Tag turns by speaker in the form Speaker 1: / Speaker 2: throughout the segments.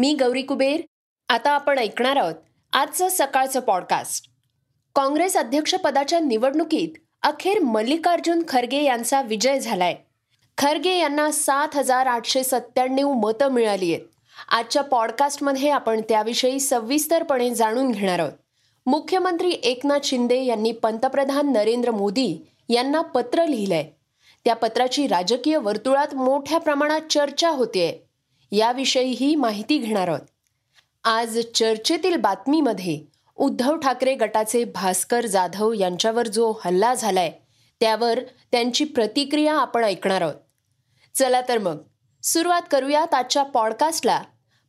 Speaker 1: मी गौरी कुबेर. आता आपण ऐकणार आहोत आजचं सकाळचं पॉडकास्ट काँग्रेस अध्यक्षपदाच्या निवडणुकीत अखेर मल्लिकार्जुन खरगे यांचा विजय झालाय. खरगे यांना सात हजार आठशे सत्त्याण्णव मतं मिळाली आहेत. आजच्या पॉडकास्टमध्ये आपण त्याविषयी सविस्तरपणे जाणून घेणार आहोत. मुख्यमंत्री एकनाथ शिंदे यांनी पंतप्रधान नरेंद्र मोदी यांना पत्र लिहिलंय. त्या पत्राची राजकीय वर्तुळात मोठ्या प्रमाणात चर्चा होतीये. याविषयीही माहिती घेणार आहोत. आज चर्चेतील बातमीमध्ये उद्धव ठाकरे गटाचे भास्कर जाधव यांच्यावर जो हल्ला झालाय त्यावर त्यांची प्रतिक्रिया आपण ऐकणार आहोत. चला तर मग सुरुवात करूयात आजच्या पॉडकास्टला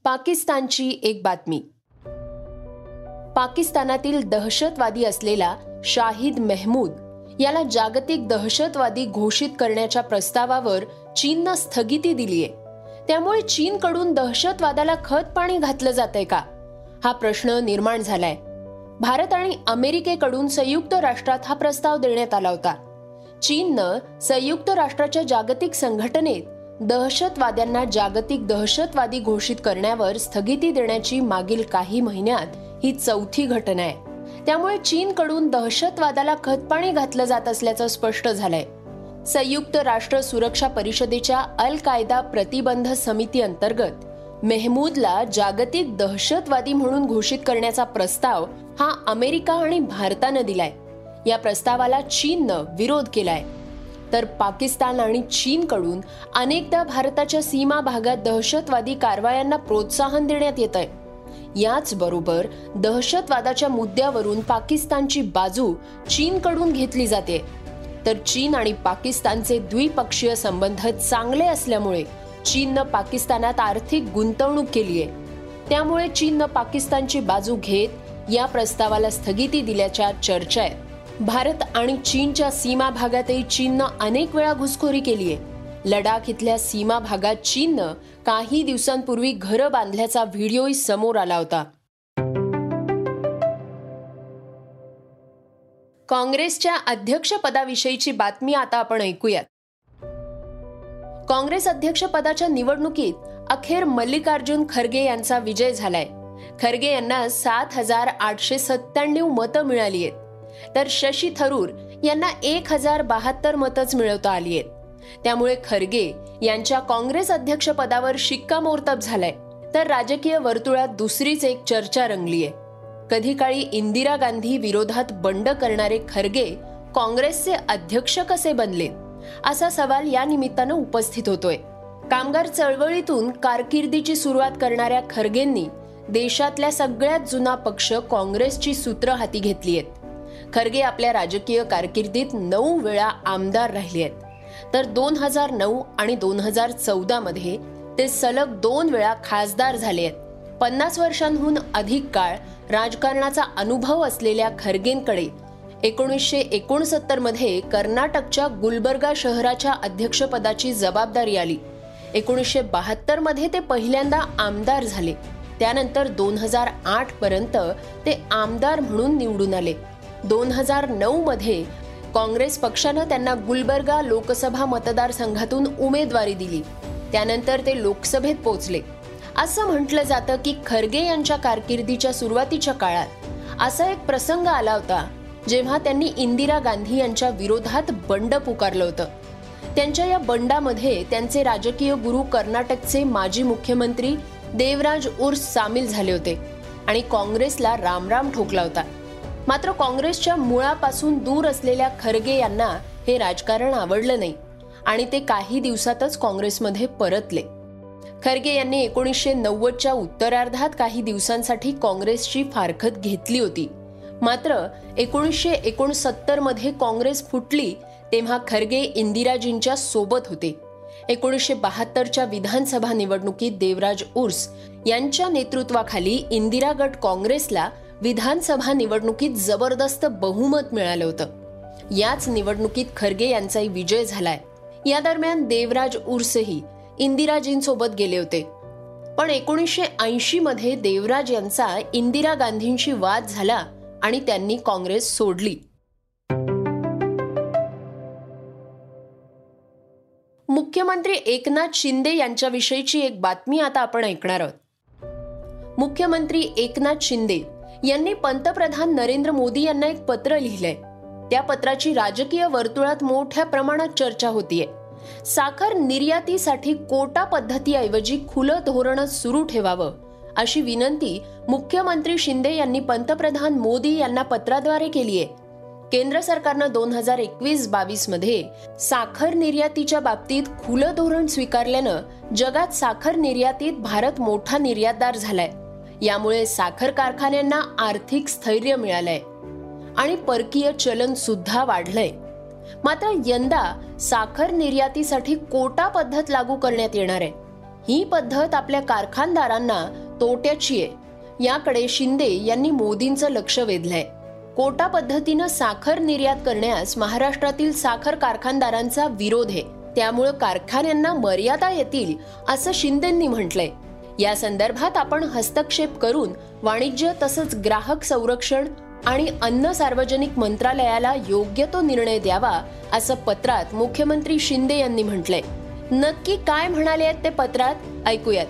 Speaker 1: पाकिस्तानची एक बातमी. पाकिस्तानातील दहशतवादी असलेला शाहिद मेहमूद याला जागतिक दहशतवादी घोषित करण्याच्या प्रस्तावावर चीननं स्थगिती दिलीय. त्यामुळे चीनकडून दहशतवादाला खत पाणी घातलं जातंय का? हा प्रश्न निर्माण झालाय. भारत आणि अमेरिकेकडून संयुक्त राष्ट्रात हा प्रस्ताव देण्यात आला होता. चीननं संयुक्त राष्ट्राच्या जागतिक संघटनेत दहशतवाद्यांना जागतिक दहशतवादी घोषित करण्यावर स्थगिती देण्याची मागील काही महिन्यात ही चौथी घटना आहे. त्यामुळे चीनकडून दहशतवादाला खतपाणी घातलं जात असल्याचं स्पष्ट झालंय. संयुक्त राष्ट्र सुरक्षा परिषदेच्या अल कायदा प्रतिबंध समिती अंतर्गत मेहमूदला जागतिक दहशतवादी म्हणून घोषित करण्याचा प्रस्ताव हा अमेरिका आणि भारतानं दिलाय. या प्रस्तावाला चीननं विरोध केलाय. तर पाकिस्तान आणि चीनकडून अनेकदा भारताच्या सीमा भागात दहशतवादी कारवायांना प्रोत्साहन देण्यात येत आहे याचबरोबर दहशतवादाच्या मुद्द्यावरून पाकिस्तानची बाजू चीनकडून घेतली जाते. तर चीन आणि पाकिस्तानचे द्विपक्षीय संबंध चांगले असल्यामुळे चीननं पाकिस्तानात आर्थिक गुंतवणूक केली आहे. त्यामुळे चीननं पाकिस्तानची बाजू घेत या प्रस्तावाला स्थगिती दिल्याच्या चर्चा आहेत. भारत आणि चीनच्या सीमा भागातही चीननं अनेक वेळा घुसखोरी केली आहे. लडाख इथल्या सीमा भागात चीननं काही दिवसांपूर्वी घरं बांधल्याचा व्हिडिओही समोर आला होता. काँग्रेसच्या अध्यक्षपदाविषयीची बातमी आता आपण ऐकूयात. काँग्रेस अध्यक्षपदाच्या निवडणुकीत अखेर मल्लिकार्जुन खरगे यांचा विजय झालाय. खरगे यांना सात हजार आठशे सत्त्याण्णव मतं मिळाली आहेत. तर शशी थरूर यांना एक हजार बहात्तर मतच मिळवता आली आहेत. त्यामुळे खरगे यांच्या काँग्रेस अध्यक्षपदावर शिक्कामोर्तब झालाय. तर राजकीय वर्तुळात दुसरीच एक चर्चा रंगलीय. कधी काळी इंदिरा गांधी विरोधात बंड करणारे खरगे काँग्रेसचे अध्यक्ष कसे बनले? असा सवाल या निमित्तानं उपस्थित होतोय. कामगार चळवळीतून कारकिर्दीची सुरुवात करणाऱ्या खरगेंनी देशातल्या सगळ्यात जुना पक्ष काँग्रेसची सूत्र हाती घेतली आहेत. खरगे आपल्या राजकीय कारकिर्दीत नऊ वेळा आमदार राहिले आहेत. तर दोन हजार नऊ आणि दोन हजार चौदा मध्ये ते सलग दोन वेळा खासदार झाले आहेत. पन्नास वर्षांहून अधिक काळ राजकारणाचा अनुभव असलेल्या खरगेंकडे एकोणीसशे एकोणसत्तरमध्ये कर्नाटकच्या गुलबर्गा शहराच्या अध्यक्षपदाची जबाबदारी आली. एकोणीसशे बहात्तरमध्ये ते पहिल्यांदा आमदार झाले. त्यानंतर दोन हजार आठ पर्यंत ते आमदार म्हणून निवडून आले. दोन हजार नऊ मध्ये काँग्रेस पक्षानं त्यांना गुलबर्गा लोकसभा मतदारसंघातून उमेदवारी दिली. त्यानंतर ते लोकसभेत पोहोचले. असं म्हटलं जातं की खरगे यांच्या कारकिर्दीच्या सुरुवातीच्या काळात असा एक प्रसंग आला होता जेव्हा त्यांनी इंदिरा गांधी यांच्या विरोधात बंड पुकारलं होतं. त्यांच्या या बंडामध्ये त्यांचे राजकीय गुरु कर्नाटकचे माजी मुख्यमंत्री देवराज उर्स सामील झाले होते आणि काँग्रेसला रामराम ठोकला होता. मात्र काँग्रेसच्या मुळापासून दूर असलेल्या खरगे यांना हे राजकारण आवडलं नाही आणि ते काही दिवसातच काँग्रेसमध्ये परतले. खरगे यांनी एकोणीसशे नव्वदच्या उत्तरार्धात काही दिवसांसाठी काँग्रेसची फारखत घेतली होती. मात्र एकोणीसशे एकोणसत्तरमध्ये काँग्रेस फुटली तेव्हा खरगे इंदिराजींच्या सोबत होते. एकोणीसशे बहात्तरच्या विधानसभा निवडणुकीत देवराज उर्स यांच्या नेतृत्वाखाली इंदिरा गट काँग्रेसला विधानसभा निवडणुकीत जबरदस्त बहुमत मिळालं होतं. याच निवडणुकीत खरगे यांचाही विजय झालाय. या दरम्यान देवराज उर्सही इंदिराजींसोबत गेले होते. पण एकोणीसशे ऐंशी मध्ये देवराज यांचा इंदिरा गांधींशी वाद झाला आणि त्यांनी काँग्रेस सोडली. मुख्यमंत्री एकनाथ शिंदे यांच्याविषयीची एक बातमी आता आपण ऐकणार आहोत. मुख्यमंत्री एकनाथ शिंदे यांनी पंतप्रधान नरेंद्र मोदी यांना एक पत्र लिहिलंय. त्या पत्राची राजकीय वर्तुळात मोठ्या प्रमाणात चर्चा होतीये. साखर निर्यातीसाठी कोटा पद्धतीऐवजी खुलं धोरण सुरू ठेवावं अशी विनंती मुख्यमंत्री शिंदे यांनी पंतप्रधान मोदी यांना पत्राद्वारे केली आहे. केंद्र सरकारनं दोन हजार एकवीस बावीसमध्ये साखर निर्यातीच्या बाबतीत खुलं धोरण स्वीकारल्यानं जगात साखर निर्यातीत भारत मोठा निर्यातदार झालाय. यामुळे साखर कारखान्यांना आर्थिक स्थैर्य मिळालंय. आणि परकीय चलन सुद्धा वाढलंय. मात्र यंदा साखर निर्यातीसाठी कोटा पद्धत लागू करण्यात येणार आहे. ही पद्धत आपल्या कारखानदारांना तोट्याची आहे. याकडे शिंदे यांनी मोदींचं लक्ष वेधलंय. कोटा पद्धतीनं साखर निर्यात करण्यास महाराष्ट्रातील साखर कारखानदारांचा विरोध आहे. त्यामुळं कारखान्यांना मर्यादा येतील असं शिंदेंनी म्हटलंय. या संदर्भात आपण हस्तक्षेप करून वाणिज्य तसंच ग्राहक संरक्षण आणि अन्न सार्वजनिक मंत्रालयाला योग्य तो निर्णय द्यावा असं पत्रात मुख्यमंत्री शिंदे यांनी म्हटलंय. नक्की काय म्हणाले आहेत ते पत्रात? ऐकूयात.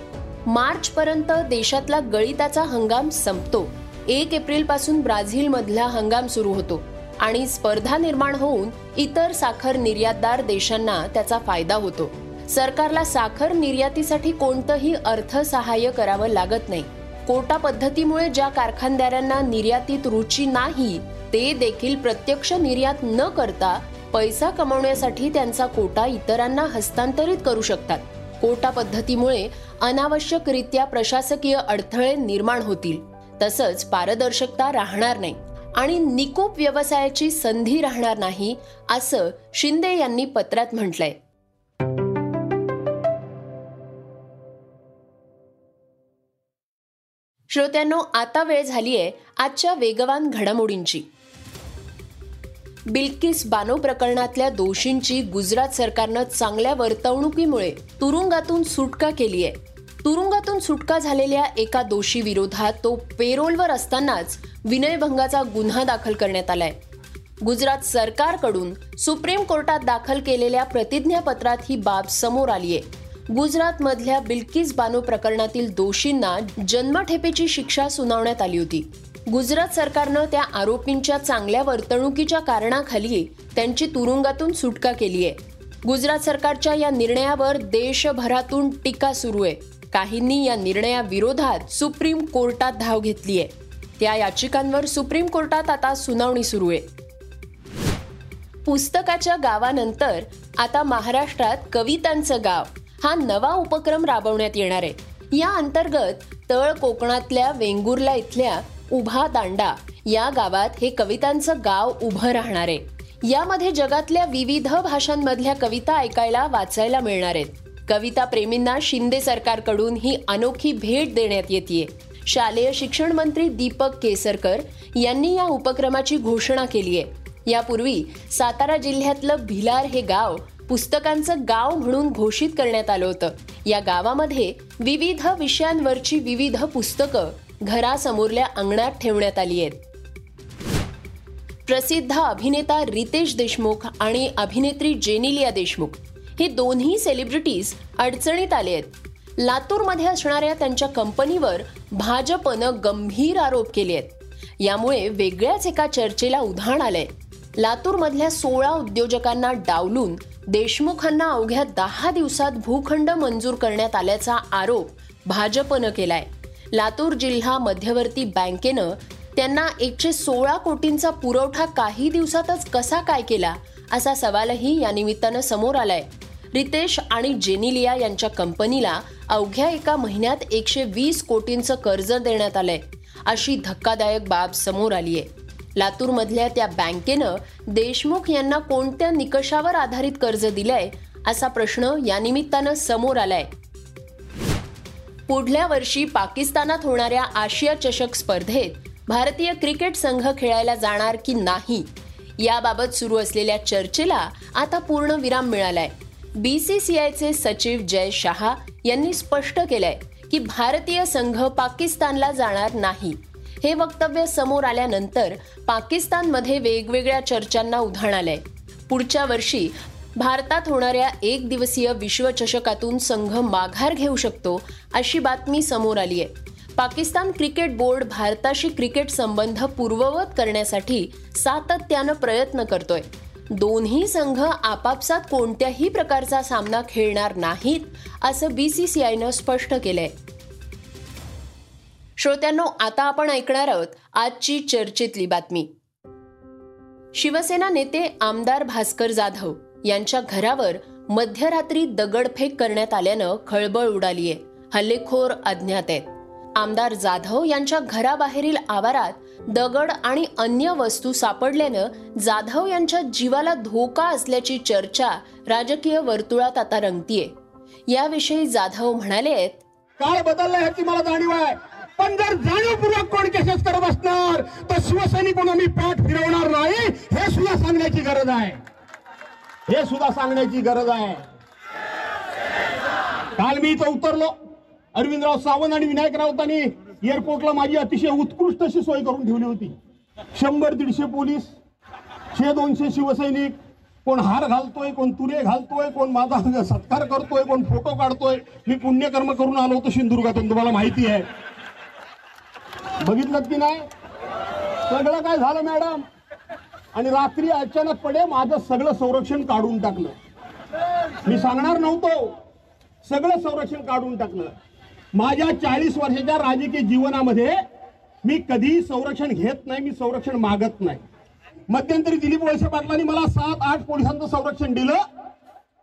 Speaker 1: मार्च पर्यंत देशातला गळिताचा हंगाम संपतो. एक एप्रिलपासून ब्राझील मधला हंगाम सुरू होतो आणि स्पर्धा निर्माण होऊन इतर साखर निर्यातदार देशांना त्याचा फायदा होतो. सरकारला साखर निर्यातीसाठी कोणतंही अर्थसहाय्य करावं लागत नाही. कोटा पद्धतीमुळे ज्या कारखानदारांना निर्यातीत रुची नाही ते देखील प्रत्यक्ष निर्यात न करता पैसा कमवण्यासाठी त्यांचा कोटा इतरांना हस्तांतरित करू शकतात. कोटा पद्धतीमुळे अनावश्यकरित्या प्रशासकीय अडथळे निर्माण होतील. तसंच पारदर्शकता राहणार नाही आणि निकोप व्यवसायाची संधी राहणार नाही असं शिंदे यांनी पत्रात म्हटलंय. श्रोत्यांनो आता वेळ झाली आहे आजच्या वेगवान घडामोडींची. बिल्किस बानो प्रकरणातल्या दोषींची गुजरात सरकारनं चांगल्या वर्तवणुकीमुळे तुरुंगातून सुटका केली आहे तुरुंगातून सुटका झालेल्या एका दोषी विरोधात तो पेरोलवर असतानाच विनयभंगाचा गुन्हा दाखल करण्यात आलाय. गुजरात सरकारकडून सुप्रीम कोर्टात दाखल केलेल्या प्रतिज्ञापत्रात ही बाब समोर आली आहे गुजरातमधल्या बिल्किस बानो प्रकरणातील दोषींना जन्मठेपेची शिक्षा सुनावण्यात आली होती. गुजरात सरकारनं त्या आरोपींच्या चांगल्या वर्तणुकीच्या कारणाखाली त्यांची तुरुंगातून सुटका केली आहे. गुजरात सरकारच्या या निर्णयावर देशभरातून टीका सुरू आहे. काहींनी या निर्णयाविरोधात सुप्रीम कोर्टात धाव घेतली आहे. त्या याचिकांवर सुप्रीम कोर्टात आता सुनावणी सुरू आहे. पुस्तकाच्या गावानंतर आता महाराष्ट्रात कवितांचं गाव. हा नवा उपक्रम राबवण्यात येणार आहे. या अंतर्गत तळ कोकणातल्या वेंगुर्ला इथल्या उभा दांडा या गावात हे कवितांचं गाव उभं राहणार आहे. यामध्ये जगातल्या विविध भाषांमधल्या कविता ऐकायला वाचायला मिळणार आहेत. कविता प्रेमींना शिंदे सरकारकडून ही अनोखी भेट देण्यात येते शालेय शिक्षण मंत्री दीपक केसरकर यांनी या उपक्रमाची घोषणा केली आहे यापूर्वी सातारा जिल्ह्यातलं भिलार हे गाव पुस्तकांचं गाव म्हणून घोषित करण्यात आलं होतं. या गावामध्ये विविध विषयांवरची विविध पुस्तकं घरासमोरल्या अंगणात ठेवण्यात आली आहेत. प्रसिद्ध अभिनेता रितेश देशमुख आणि अभिनेत्री जेनिलिया देशमुख हे दोन्ही सेलिब्रिटीज अडचणीत आले आहेत. लातूरमध्ये असणाऱ्या त्यांच्या कंपनीवर भाजपनं गंभीर आरोप केले आहेत. यामुळे वेगळ्याच एका चर्चेला उधाण आलंय. लातूरमधल्या सोळा उद्योजकांना डावलून देशमुखांना अवघ्या दहा दिवसात भूखंड मंजूर करण्यात आल्याचा आरोप भाजपनं केलाय. लातूर जिल्हा मध्यवर्ती बँकेनं त्यांना एकशे सोळा कोटींचा पुरवठा काही दिवसातच कसा काय केला असा सवालही या निमित्तानं समोर आलाय. रितेश आणि जेनिलिया यांच्या कंपनीला अवघ्या एका महिन्यात एकशे वीस कोटींचं कर्ज देण्यात आलंय अशी धक्कादायक बाब समोर आली आहे लातूरमधल्या त्या बँकेनं देशमुख यांना कोणत्या निकषावर आधारित कर्ज दिलंय असा प्रश्न या निमित्तानं समोर आलाय. पुढल्या वर्षी पाकिस्तानात होणाऱ्या आशिया चषक स्पर्धेत भारतीय क्रिकेट संघ खेळायला जाणार की नाही याबाबत सुरू असलेल्या चर्चेला आता पूर्ण विराम मिळालाय. बीसीसीआयचे सचिव जय शहा यांनी स्पष्ट केलंय की भारतीय संघ पाकिस्तानला जाणार नाही. हे वक्तव्य समोर आल्यानंतर पाकिस्तानमध्ये वेगवेगळ्या चर्चांना उधाण आलंय. पुढच्या वर्षी भारतात होणाऱ्या एक दिवसीय विश्वचषकातून संघ माघार घेऊ शकतो अशी बातमी समोर आली आहे. पाकिस्तान क्रिकेट बोर्ड भारताशी क्रिकेट संबंध पूर्ववत करण्यासाठी सातत्यानं प्रयत्न करतोय. दोन्ही संघ आपापसात कोणत्याही प्रकारचा सामना खेळणार नाहीत असं बीसीसीआयनं स्पष्ट केलंय. श्रोत्यांनो आता आपण ऐकणार आहोत आजची चर्चेतली बातमी. शिवसेना नेते आमदार भास्कर जाधव यांच्या घरावर मध्यरात्री दगडफेक करण्यात आल्यानं खळबळ उडालीये. हल्लेखोर अज्ञात आहेत. आमदार जाधव यांच्या घराबाहेरील आवारात दगड आणि अन्य वस्तू सापडल्यानं जाधव यांच्या जीवाला धोका असल्याची चर्चा राजकीय वर्तुळात आता रंगतीये. याविषयी जाधव म्हणाले आहेत
Speaker 2: काय बदलला ह्याची मला जाणीव आहे. पण जर जाणीवपूर्वक कोण केसेस करत असणार तर शिवसैनिक म्हणून मी पाठ फिरवणार नाही हे सुद्धा सांगण्याची गरज आहे. हे सुद्धा सांगण्याची गरज आहे. काल मी इथं उतरलो. अरविंदराव सावंत आणि विनायक राऊतांनी एअरपोर्टला माझी अतिशय उत्कृष्ट अशी सोय करून ठेवली होती. शंभर दीडशे पोलीस शे दोनशे शिवसैनिक कोण हार घालतोय कोण तुरे घालतोय कोण माझा सत्कार करतोय कोण फोटो काढतोय मी पुण्यकर्म करून आलो होतो सिंधुदुर्गातून. तुम्हाला माहिती आहे. बघितलं की नाही? सगळं काय झालं मॅडम? आणि रात्री अचानकपणे माझं सगळं संरक्षण काढून टाकलं. मी सांगणार नव्हतो. सगळं संरक्षण काढून टाकलं. माझ्या चाळीस वर्षाच्या राजकीय जीवनामध्ये मी कधीही संरक्षण घेत नाही मी संरक्षण मागत नाही. मध्यंतरी दिलीप वळसे पाटलांनी मला सात आठ पोलिसांचं संरक्षण दिलं.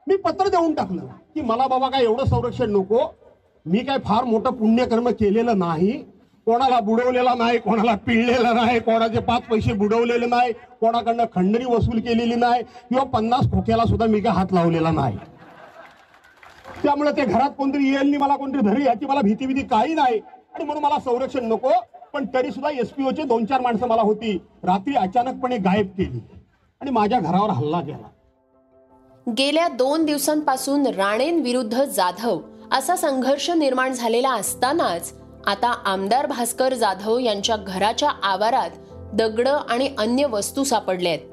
Speaker 2: मी पत्र देऊन टाकलं की मला बाबा काय एवढं संरक्षण नको? मी काय फार मोठं पुण्यकर्म केलेलं नाही. कोणाला बुडवलेला नाही कोणाला पिळलेला नाही कोणाचे पाच पैसे बुडवलेले नाही कोणाकडनं खंडणी वसूल केलेली नाही किंवा पन्नास खोक्याला सुद्धा मी काय हात लावलेला नाही. त्यामुळे ते घरात कोणतरी येईल मला कोणतरी धरी याची मला भीती भीती काही नाही. आणि म्हणून मला संरक्षण नको पण तरी सुद्धा एसपीओचे दोन चार माणसं मला होती रात्री अचानकपणे गायब केली. आणि माझ्या घरावर हल्ला केला.
Speaker 1: गेल्या दोन दिवसांपासून राणेंविरुद्ध जाधव असा संघर्ष निर्माण झालेला असतानाच आता आमदार भास्कर जाधव यांच्या घराच्या आवारात दगड आणि अन्य वस्तू सापडल्या आहेत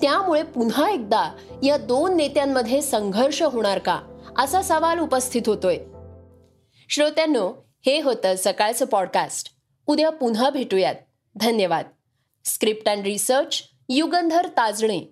Speaker 1: त्यामुळे पुन्हा एकदा या दोन नेत्यांमध्ये संघर्ष होणार का असा सवाल उपस्थित होतोय. श्रोत्यांनो हे होतं सकाळचं पॉडकास्ट उद्या पुन्हा भेटूयात. धन्यवाद. Script and research Yugandhar Tajane.